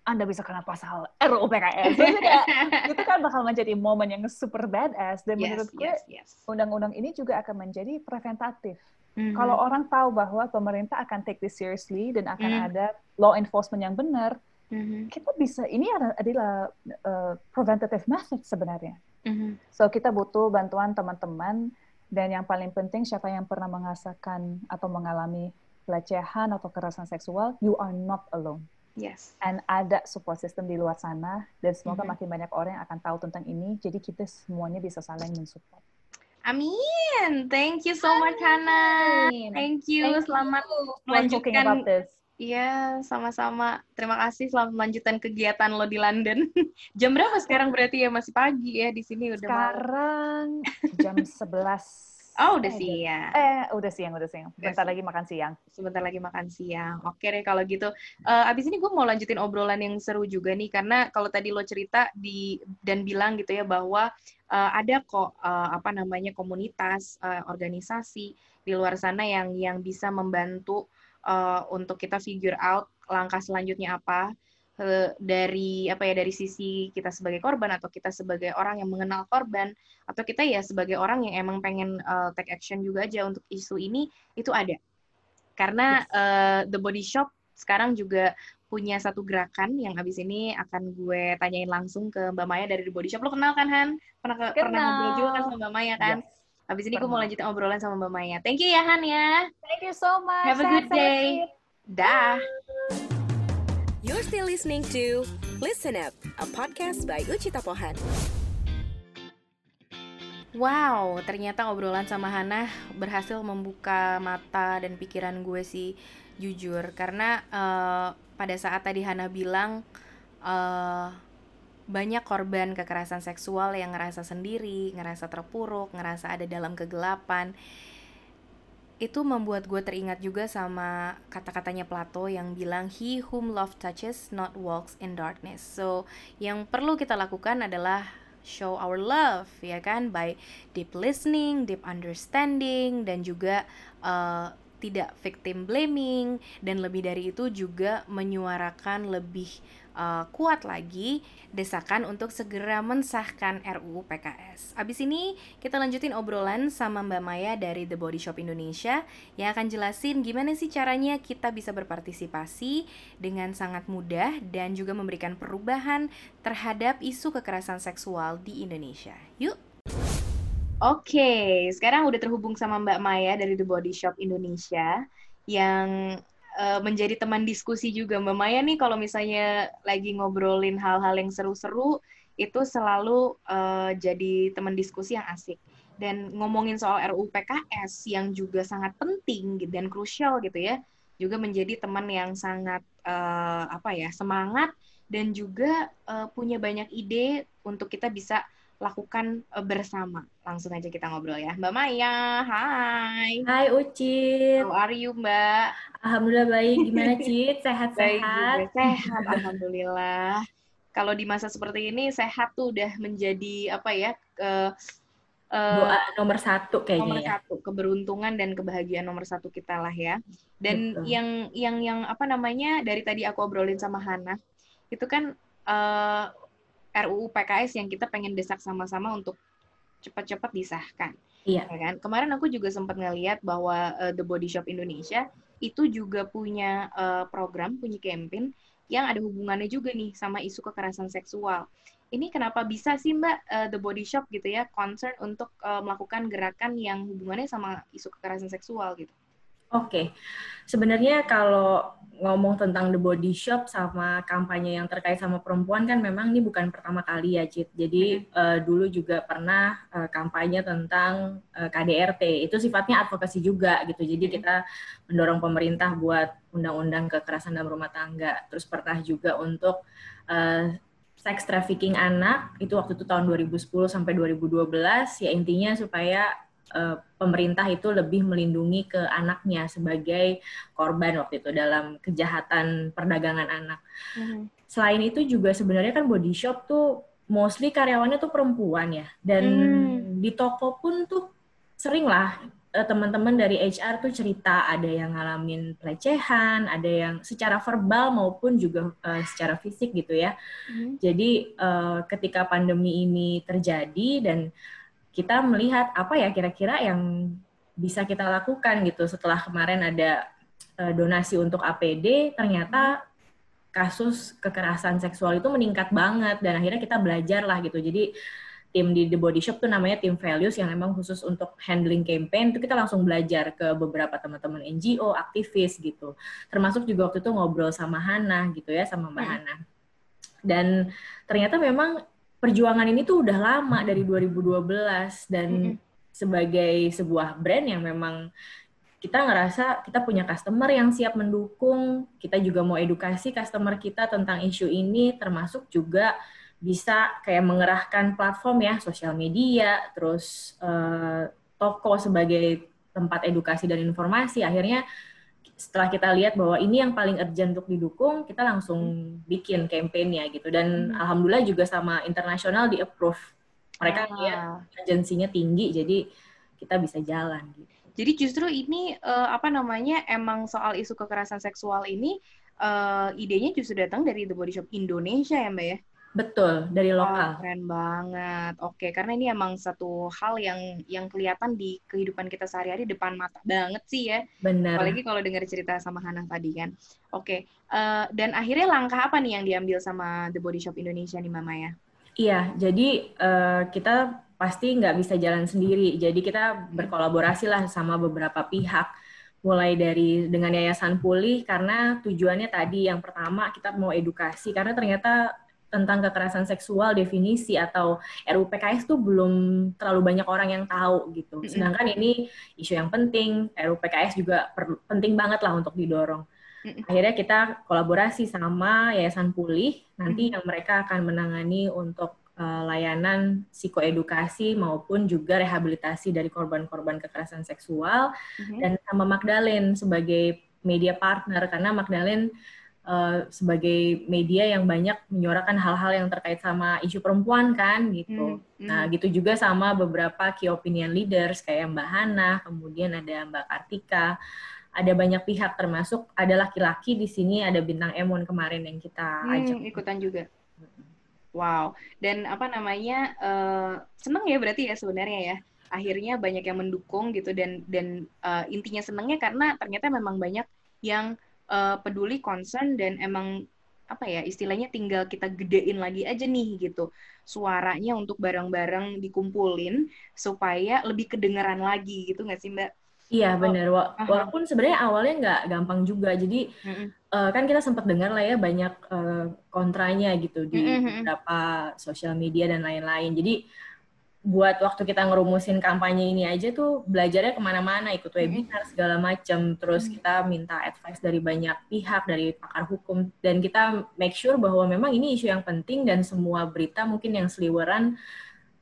anda bisa kena pasal RUU PKS. itu kan bakal menjadi momen yang super badass dan yes, menurut gue yes, yes. undang-undang ini juga akan menjadi preventatif. Mm-hmm. Kalau orang tahu bahwa pemerintah akan take this seriously dan akan mm-hmm. ada law enforcement yang benar, mm-hmm. kita bisa ini adalah uh, preventative method sebenarnya. Mm-hmm. So kita butuh bantuan teman-teman dan yang paling penting siapa yang pernah mengasakan atau mengalami pelecehan atau kekerasan seksual, you are not alone.
Yes.
And ada support system di luar sana dan semoga mm-hmm. makin banyak orang yang akan tahu tentang ini. Jadi kita semuanya bisa saling mensupport.
Amin. Thank you so much Hana. Thank you. Thank Selamat you. melanjutkan. Iya, sama-sama. Terima kasih selamat melanjutkan kegiatan lo di London. jam berapa sekarang berarti ya? Masih pagi ya di sini udah
Sekarang malam. jam 11
Oh, udah siang.
Eh, udah siang, udah siang. Sebentar lagi makan siang.
Sebentar lagi makan siang. Oke deh kalau gitu. Uh, abis ini gue mau lanjutin obrolan yang seru juga nih, karena kalau tadi lo cerita di dan bilang gitu ya bahwa uh, ada kok uh, apa namanya komunitas, uh, organisasi di luar sana yang yang bisa membantu uh, untuk kita figure out langkah selanjutnya apa dari apa ya dari sisi kita sebagai korban atau kita sebagai orang yang mengenal korban atau kita ya sebagai orang yang emang pengen uh, take action juga aja untuk isu ini itu ada karena yes. uh, the body shop sekarang juga punya satu gerakan yang habis ini akan gue tanyain langsung ke Mbak Maya dari The Body Shop. Lo kenal kan Han? Pernah kenal. pernah ngobrol juga kan sama Mbak Maya kan? Yes. Habis ini gue mau lanjutin obrolan sama Mbak Maya. Thank you ya Han ya.
Thank you so much.
Have a good day. Dah.
Still listening to Listen Up, a podcast by Ucita Pohan.
Wow, ternyata obrolan sama Hana berhasil membuka mata dan pikiran gue sih jujur karena uh, pada saat tadi Hana bilang uh, banyak korban kekerasan seksual yang ngerasa sendiri, ngerasa terpuruk, ngerasa ada dalam kegelapan. Itu membuat gue teringat juga sama kata-katanya Plato yang bilang he whom love touches not walks in darkness. So, yang perlu kita lakukan adalah show our love ya kan by deep listening, deep understanding dan juga uh, tidak victim blaming dan lebih dari itu juga menyuarakan lebih uh, kuat lagi desakan untuk segera mensahkan RUU PKS. Abis ini kita lanjutin obrolan sama Mbak Maya dari The Body Shop Indonesia yang akan jelasin gimana sih caranya kita bisa berpartisipasi dengan sangat mudah dan juga memberikan perubahan terhadap isu kekerasan seksual di Indonesia. Yuk! Oke, sekarang udah terhubung sama Mbak Maya dari The Body Shop Indonesia yang uh, menjadi teman diskusi juga. Mbak Maya nih kalau misalnya lagi ngobrolin hal-hal yang seru-seru itu selalu uh, jadi teman diskusi yang asik. Dan ngomongin soal RUU PKS yang juga sangat penting dan krusial gitu ya juga menjadi teman yang sangat uh, apa ya semangat dan juga uh, punya banyak ide untuk kita bisa lakukan uh, bersama. Langsung aja kita ngobrol ya. Mbak Maya, hai.
Hai Ucit.
How are you, Mbak?
Alhamdulillah baik. Gimana, Cit?
Sehat-sehat? Sehat, Alhamdulillah. Kalau di masa seperti ini, sehat tuh udah menjadi apa ya, uh,
doa nomor satu kayaknya
nomor
ya.
satu keberuntungan dan kebahagiaan nomor satu kita lah ya dan Betul. yang yang yang apa namanya dari tadi aku obrolin sama Hana itu kan uh, RUU PKS yang kita pengen desak sama-sama untuk cepat-cepat disahkan.
Iya.
Ya kan? Kemarin aku juga sempat ngeliat bahwa uh, The Body Shop Indonesia itu juga punya uh, program, punya campaign yang ada hubungannya juga nih sama isu kekerasan seksual. Ini kenapa bisa sih Mbak uh, The Body Shop gitu ya concern untuk uh, melakukan gerakan yang hubungannya sama isu kekerasan seksual gitu?
Oke, sebenarnya kalau ngomong tentang the body shop sama kampanye yang terkait sama perempuan kan memang ini bukan pertama kali ya, Cit. Jadi hmm. uh, dulu juga pernah uh, kampanye tentang uh, KDRT. Itu sifatnya advokasi juga gitu. Jadi hmm. kita mendorong pemerintah buat undang-undang kekerasan dalam rumah tangga. Terus pernah juga untuk uh, sex trafficking anak itu waktu itu tahun 2010 sampai 2012 ya intinya supaya uh, pemerintah itu lebih melindungi ke anaknya sebagai korban waktu itu dalam kejahatan perdagangan anak. Mm-hmm. Selain itu juga sebenarnya kan body shop tuh mostly karyawannya tuh perempuan ya dan mm. di toko pun tuh sering lah uh, teman-teman dari HR tuh cerita ada yang ngalamin pelecehan, ada yang secara verbal maupun juga uh, secara fisik gitu ya. Mm. Jadi uh, ketika pandemi ini terjadi dan kita melihat apa ya kira-kira yang bisa kita lakukan gitu. Setelah kemarin ada uh, donasi untuk APD ternyata kasus kekerasan seksual itu meningkat banget dan akhirnya kita belajar lah gitu. Jadi tim di The Body Shop tuh namanya tim values yang memang khusus untuk handling campaign itu kita langsung belajar ke beberapa teman-teman NGO aktivis gitu. Termasuk juga waktu itu ngobrol sama Hana gitu ya sama Mbak hmm. Hana. Dan ternyata memang perjuangan ini tuh udah lama dari 2012 dan mm -hmm. sebagai sebuah brand yang memang kita ngerasa kita punya customer yang siap mendukung, kita juga mau edukasi customer kita tentang isu ini, termasuk juga bisa kayak mengerahkan platform ya, sosial media, terus uh, toko sebagai tempat edukasi dan informasi. Akhirnya setelah kita lihat bahwa ini yang paling urgent untuk didukung, kita langsung bikin campaignnya gitu. Dan hmm. alhamdulillah juga sama internasional di approve. Mereka ah. ya urgensinya tinggi, jadi kita bisa jalan. Gitu.
Jadi justru ini uh, apa namanya emang soal isu kekerasan seksual ini uh, idenya justru datang dari The Body Shop Indonesia ya Mbak ya?
Betul, dari lokal.
Oh, keren banget. Oke, karena ini emang satu hal yang yang kelihatan di kehidupan kita sehari-hari depan mata banget sih ya.
Benar.
Apalagi kalau dengar cerita sama Hana tadi kan. Oke, uh, dan akhirnya langkah apa nih yang diambil sama The Body Shop Indonesia nih Mama ya?
Iya, jadi uh, kita pasti nggak bisa jalan sendiri. Jadi kita berkolaborasi lah sama beberapa pihak mulai dari dengan Yayasan Pulih karena tujuannya tadi yang pertama kita mau edukasi karena ternyata tentang kekerasan seksual definisi atau RUU PKS tuh belum terlalu banyak orang yang tahu gitu. Sedangkan ini isu yang penting, RUU PKS juga per, penting banget lah untuk didorong. Akhirnya kita kolaborasi sama Yayasan Pulih, nanti yang mereka akan menangani untuk uh, layanan psikoedukasi maupun juga rehabilitasi dari korban-korban kekerasan seksual, dan sama Magdalene sebagai media partner karena Magdalene uh, sebagai media yang banyak menyuarakan hal-hal yang terkait sama isu perempuan kan gitu. Mm, Nah gitu juga sama beberapa key opinion leaders kayak Mbak Hana, kemudian ada Mbak Kartika, ada banyak pihak termasuk ada laki-laki di sini ada bintang Emon kemarin yang kita
Hmm,
ajak.
ikutan juga. Wow. Dan apa namanya? eh seneng ya berarti ya sebenarnya ya. Akhirnya banyak yang mendukung gitu dan dan eh, intinya senengnya karena ternyata memang banyak yang eh, peduli, concern dan emang apa ya istilahnya tinggal kita gedein lagi aja nih gitu suaranya untuk bareng-bareng dikumpulin supaya lebih kedengeran lagi gitu nggak sih Mbak?
Iya benar. Wa-
aha.
Walaupun sebenarnya awalnya nggak gampang juga. Jadi
Mm-mm.
eh, kan kita sempat dengar lah ya banyak eh, kontranya gitu di
Mm-mm.
beberapa sosial media dan lain-lain. Jadi buat waktu kita ngerumusin kampanye ini aja tuh belajarnya ke mana-mana, ikut webinar segala macam. Terus kita minta advice dari banyak pihak, dari pakar hukum, dan kita make sure bahwa memang ini isu yang penting dan semua berita mungkin yang seliweran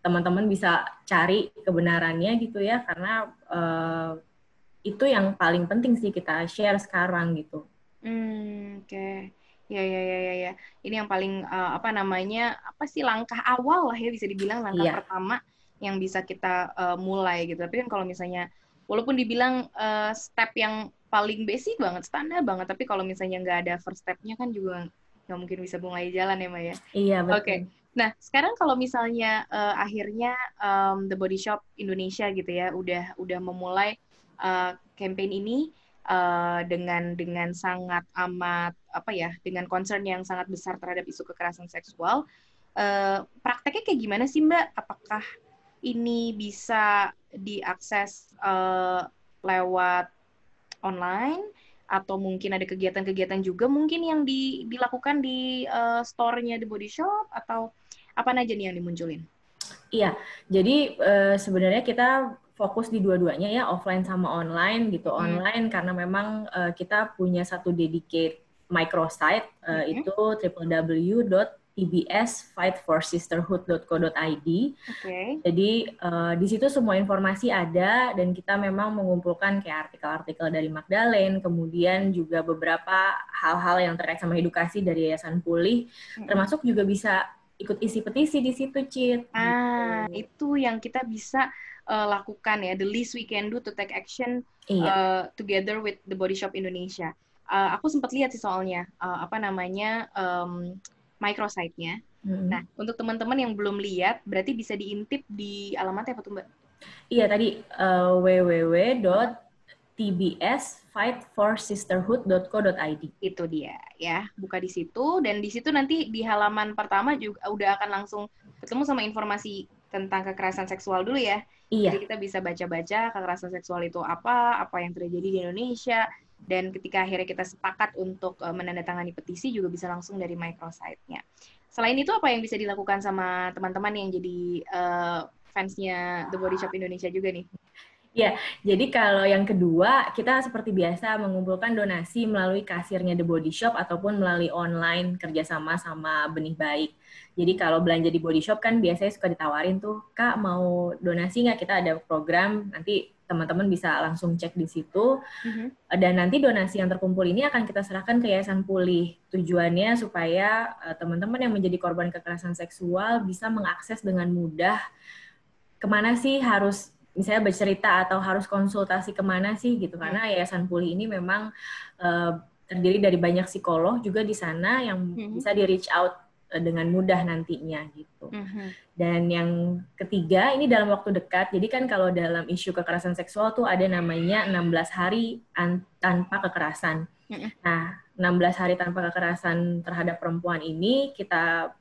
teman-teman bisa cari kebenarannya gitu ya, karena eh, itu yang paling penting sih kita share sekarang gitu.
Hmm, oke. Ya, ya, ya, ya, ya. Ini yang paling eh, apa namanya? Apa sih langkah awal lah ya bisa dibilang langkah
Iya.
pertama yang bisa kita eh, mulai gitu. Tapi kan kalau misalnya walaupun dibilang eh, step yang paling basic banget, standar banget, tapi kalau misalnya nggak ada first step-nya kan juga nggak mungkin bisa mulai jalan ya, Mbak ya.
Iya betul.
Oke. Nah, sekarang kalau misalnya eh, akhirnya em, The Body Shop Indonesia gitu ya, udah udah memulai eh, campaign ini eh, dengan dengan sangat amat apa ya, dengan concern yang sangat besar terhadap isu kekerasan seksual. eh, prakteknya kayak gimana sih Mbak? Apakah ini bisa diakses eh, lewat online atau mungkin ada kegiatan-kegiatan juga mungkin yang di- dilakukan di eh, store-nya The Body Shop atau apa aja nih yang dimunculin?
Iya, jadi eh, sebenarnya kita fokus di dua-duanya ya, offline sama online gitu.
Hmm.
Online karena memang eh, kita punya satu dedicate microsite, eh,
Mhm.
itu www.tbsfightforsisterhood.co.id.
Oke.
Jadi eh, di situ semua informasi ada dan kita memang mengumpulkan kayak artikel-artikel dari Magdalene, kemudian juga beberapa hal-hal yang terkait sama edukasi dari Yayasan Pulih,
Mm-mm.
termasuk juga bisa ikut isi petisi di situ, Cit.
Ah,
Gitu.
itu yang kita bisa eh, lakukan ya. The least we can do to take action
Iya.
uh, together with the Body Shop Indonesia. Uh, aku sempat lihat sih soalnya uh, apa namanya um, microsite-nya.
Mm.
Nah, untuk teman-teman yang belum lihat, berarti bisa diintip di alamatnya apa tuh Mbak?
Iya tadi uh, www.tbsfightforsisterhood.co.id.
Itu dia ya. Buka di situ dan di situ nanti di halaman pertama juga udah akan langsung ketemu sama informasi tentang kekerasan seksual dulu ya.
Iya,
Jadi kita bisa baca-baca kekerasan seksual itu apa, apa yang terjadi di Indonesia, dan ketika akhirnya kita sepakat untuk uh, menandatangani petisi juga bisa langsung dari microsite-nya. Selain itu apa yang bisa dilakukan sama teman-teman yang jadi uh, fansnya The Body Shop Indonesia juga nih?
Jadi kalau yang kedua kita seperti biasa mengumpulkan donasi melalui kasirnya The Body Shop ataupun melalui online kerjasama sama Benih Baik. Jadi kalau belanja di Body Shop kan biasanya suka ditawarin tuh, Kak mau donasi nggak? Kita ada program, nanti teman-teman bisa langsung cek di situ. dan nanti donasi yang terkumpul ini akan kita serahkan ke Yayasan Pulih. Tujuannya supaya eh, teman-teman yang menjadi korban kekerasan seksual bisa mengakses dengan mudah ke mana sih harus misalnya bercerita atau harus konsultasi ke mana sih gitu karena Yayasan Pulih ini memang eh, terdiri dari banyak psikolog juga di sana yang
Mhm.
bisa di reach out eh, dengan mudah nantinya gitu. Dan yang ketiga, ini dalam waktu dekat. Jadi kan kalau dalam isu kekerasan seksual tuh ada namanya 16 hari an- tanpa kekerasan.
Mm-mm.
Nah, 16 hari tanpa kekerasan terhadap perempuan ini kita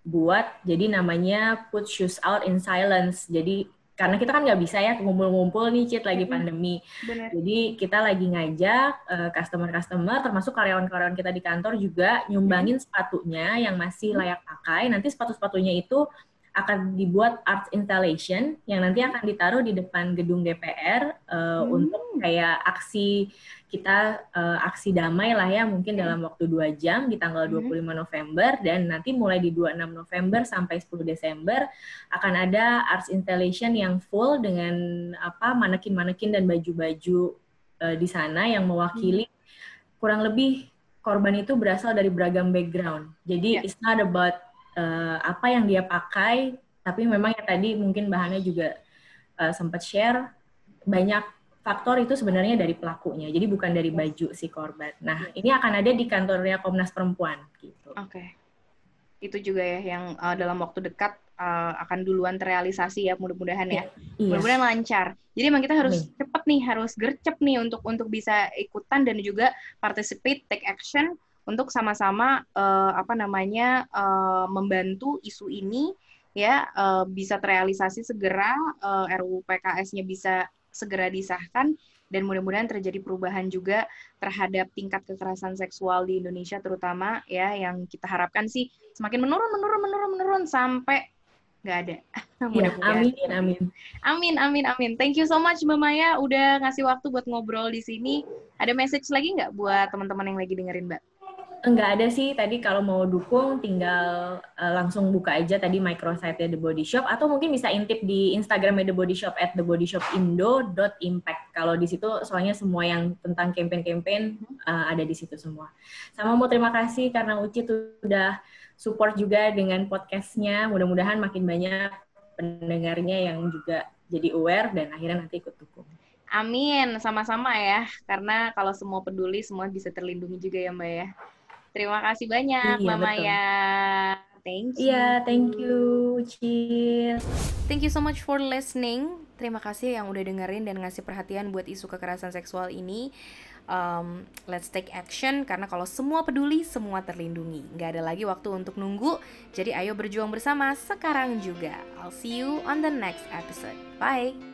buat jadi namanya put shoes out in silence. Jadi karena kita kan nggak bisa ya ngumpul-ngumpul nih, Cit, lagi pandemi.
Benar.
Jadi kita lagi ngajak eh, customer-customer, termasuk karyawan-karyawan kita di kantor juga nyumbangin sepatunya yang masih layak pakai. Nanti sepatu-sepatunya itu akan dibuat art installation yang nanti akan ditaruh di depan gedung DPR eh,
Hmm.
untuk kayak aksi kita eh, aksi damai lah ya mungkin
Hmm.
dalam waktu dua jam di tanggal
Hmm.
25 November dan nanti mulai di 26 November sampai 10 Desember akan ada art installation yang full dengan apa manekin-manekin dan baju-baju eh, di sana yang mewakili kurang lebih korban itu berasal dari beragam background. Jadi
Ya.
it's not about eh, apa yang dia pakai, tapi memang yang tadi mungkin bahannya juga eh, sempat share banyak faktor itu sebenarnya dari pelakunya, jadi bukan dari baju si korban. Nah, ini akan ada di kantornya Komnas Perempuan gitu.
Oke. Okay. Itu juga ya yang uh, dalam waktu dekat uh, akan duluan terrealisasi ya mudah-mudahan ya. Iya. Mudah-mudahan lancar. Jadi emang kita harus Amin. cepet nih, harus gercep nih untuk untuk bisa ikutan dan juga participate, take action untuk sama-sama uh, apa namanya uh, membantu isu ini ya uh, bisa terrealisasi segera uh, RUU PKS-nya bisa segera disahkan dan mudah-mudahan terjadi perubahan juga terhadap tingkat kekerasan seksual di Indonesia terutama ya yang kita harapkan sih semakin menurun menurun menurun menurun sampai nggak ada.
Ya, amin amin.
Amin amin amin. Thank you so much Mbak Maya udah ngasih waktu buat ngobrol di sini. Ada message lagi nggak buat teman-teman yang lagi dengerin Mbak?
Enggak ada sih tadi kalau mau dukung tinggal uh, langsung buka aja tadi microsite The Body Shop atau mungkin bisa intip di Instagram The Body Shop at thebodyshop.indo.impact. Kalau di situ soalnya semua yang tentang campaign-campaign uh, ada di situ semua. Sama mau terima kasih karena Uci udah support juga dengan podcastnya. Mudah-mudahan makin banyak pendengarnya yang juga jadi aware dan akhirnya nanti ikut dukung.
Amin, sama-sama ya. Karena kalau semua peduli, semua bisa terlindungi juga ya Mbak ya. Terima kasih banyak, iya, Mama betul. ya. Thank you.
Iya, yeah, thank you, Cil.
Thank you so much for listening. Terima kasih yang udah dengerin dan ngasih perhatian buat isu kekerasan seksual ini. Um, let's take action karena kalau semua peduli, semua terlindungi. Gak ada lagi waktu untuk nunggu. Jadi ayo berjuang bersama sekarang juga. I'll see you on the next episode. Bye.